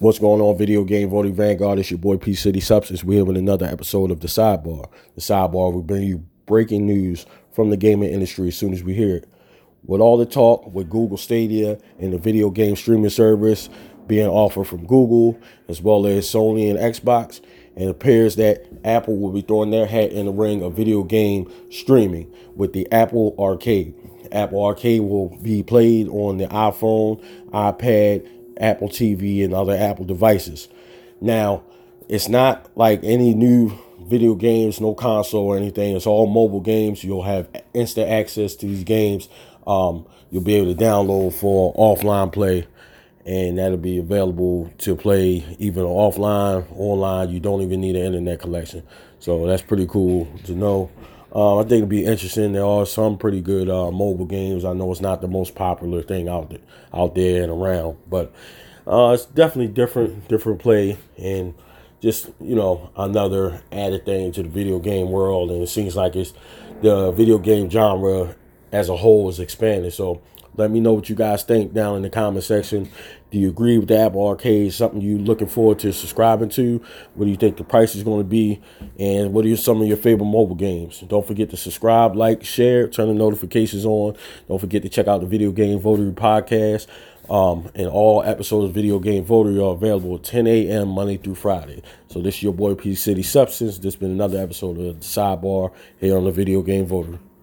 What's going on, Video Game Voting Vanguard? It's your boy P City Substance. We're here with another episode of The Sidebar. The Sidebar, we bring you breaking news from the gaming industry as soon as we hear it. With all the talk with Google Stadia and the video game streaming service being offered from Google, as well as Sony and Xbox, it appears that Apple will be throwing their hat in the ring of video game streaming with the Apple Arcade. Apple Arcade will be played on the iPhone, iPad, Apple TV, and other Apple devices. Now, it's not like any new video games, no console or anything. It's all mobile games. You'll have instant access to these games. Um, you'll be able to download for offline play and that'll be available to play even offline, online. You don't even need an internet connection. So that's pretty cool to know. Uh, I think it'll be interesting. There are some pretty good uh, mobile games. I know it's not the most popular thing out there, out there and around, but uh, it's definitely different, different play, and just you know another added thing to the video game world. And it seems like it's the video game genre as a whole is expanding. So let me know what you guys think down in the comment section. Do you agree with the Apple Arcade? Something you looking forward to subscribing to? What do you think the price is going to be? And what are some of your favorite mobile games? Don't forget to subscribe, like, share, turn the notifications on. Don't forget to check out the Video Game Votery podcast. Um, and all episodes of Video Game Votery are available at 10 a.m. Monday through Friday. So this is your boy P City Substance. This has been another episode of the Sidebar here on the Video Game Votery.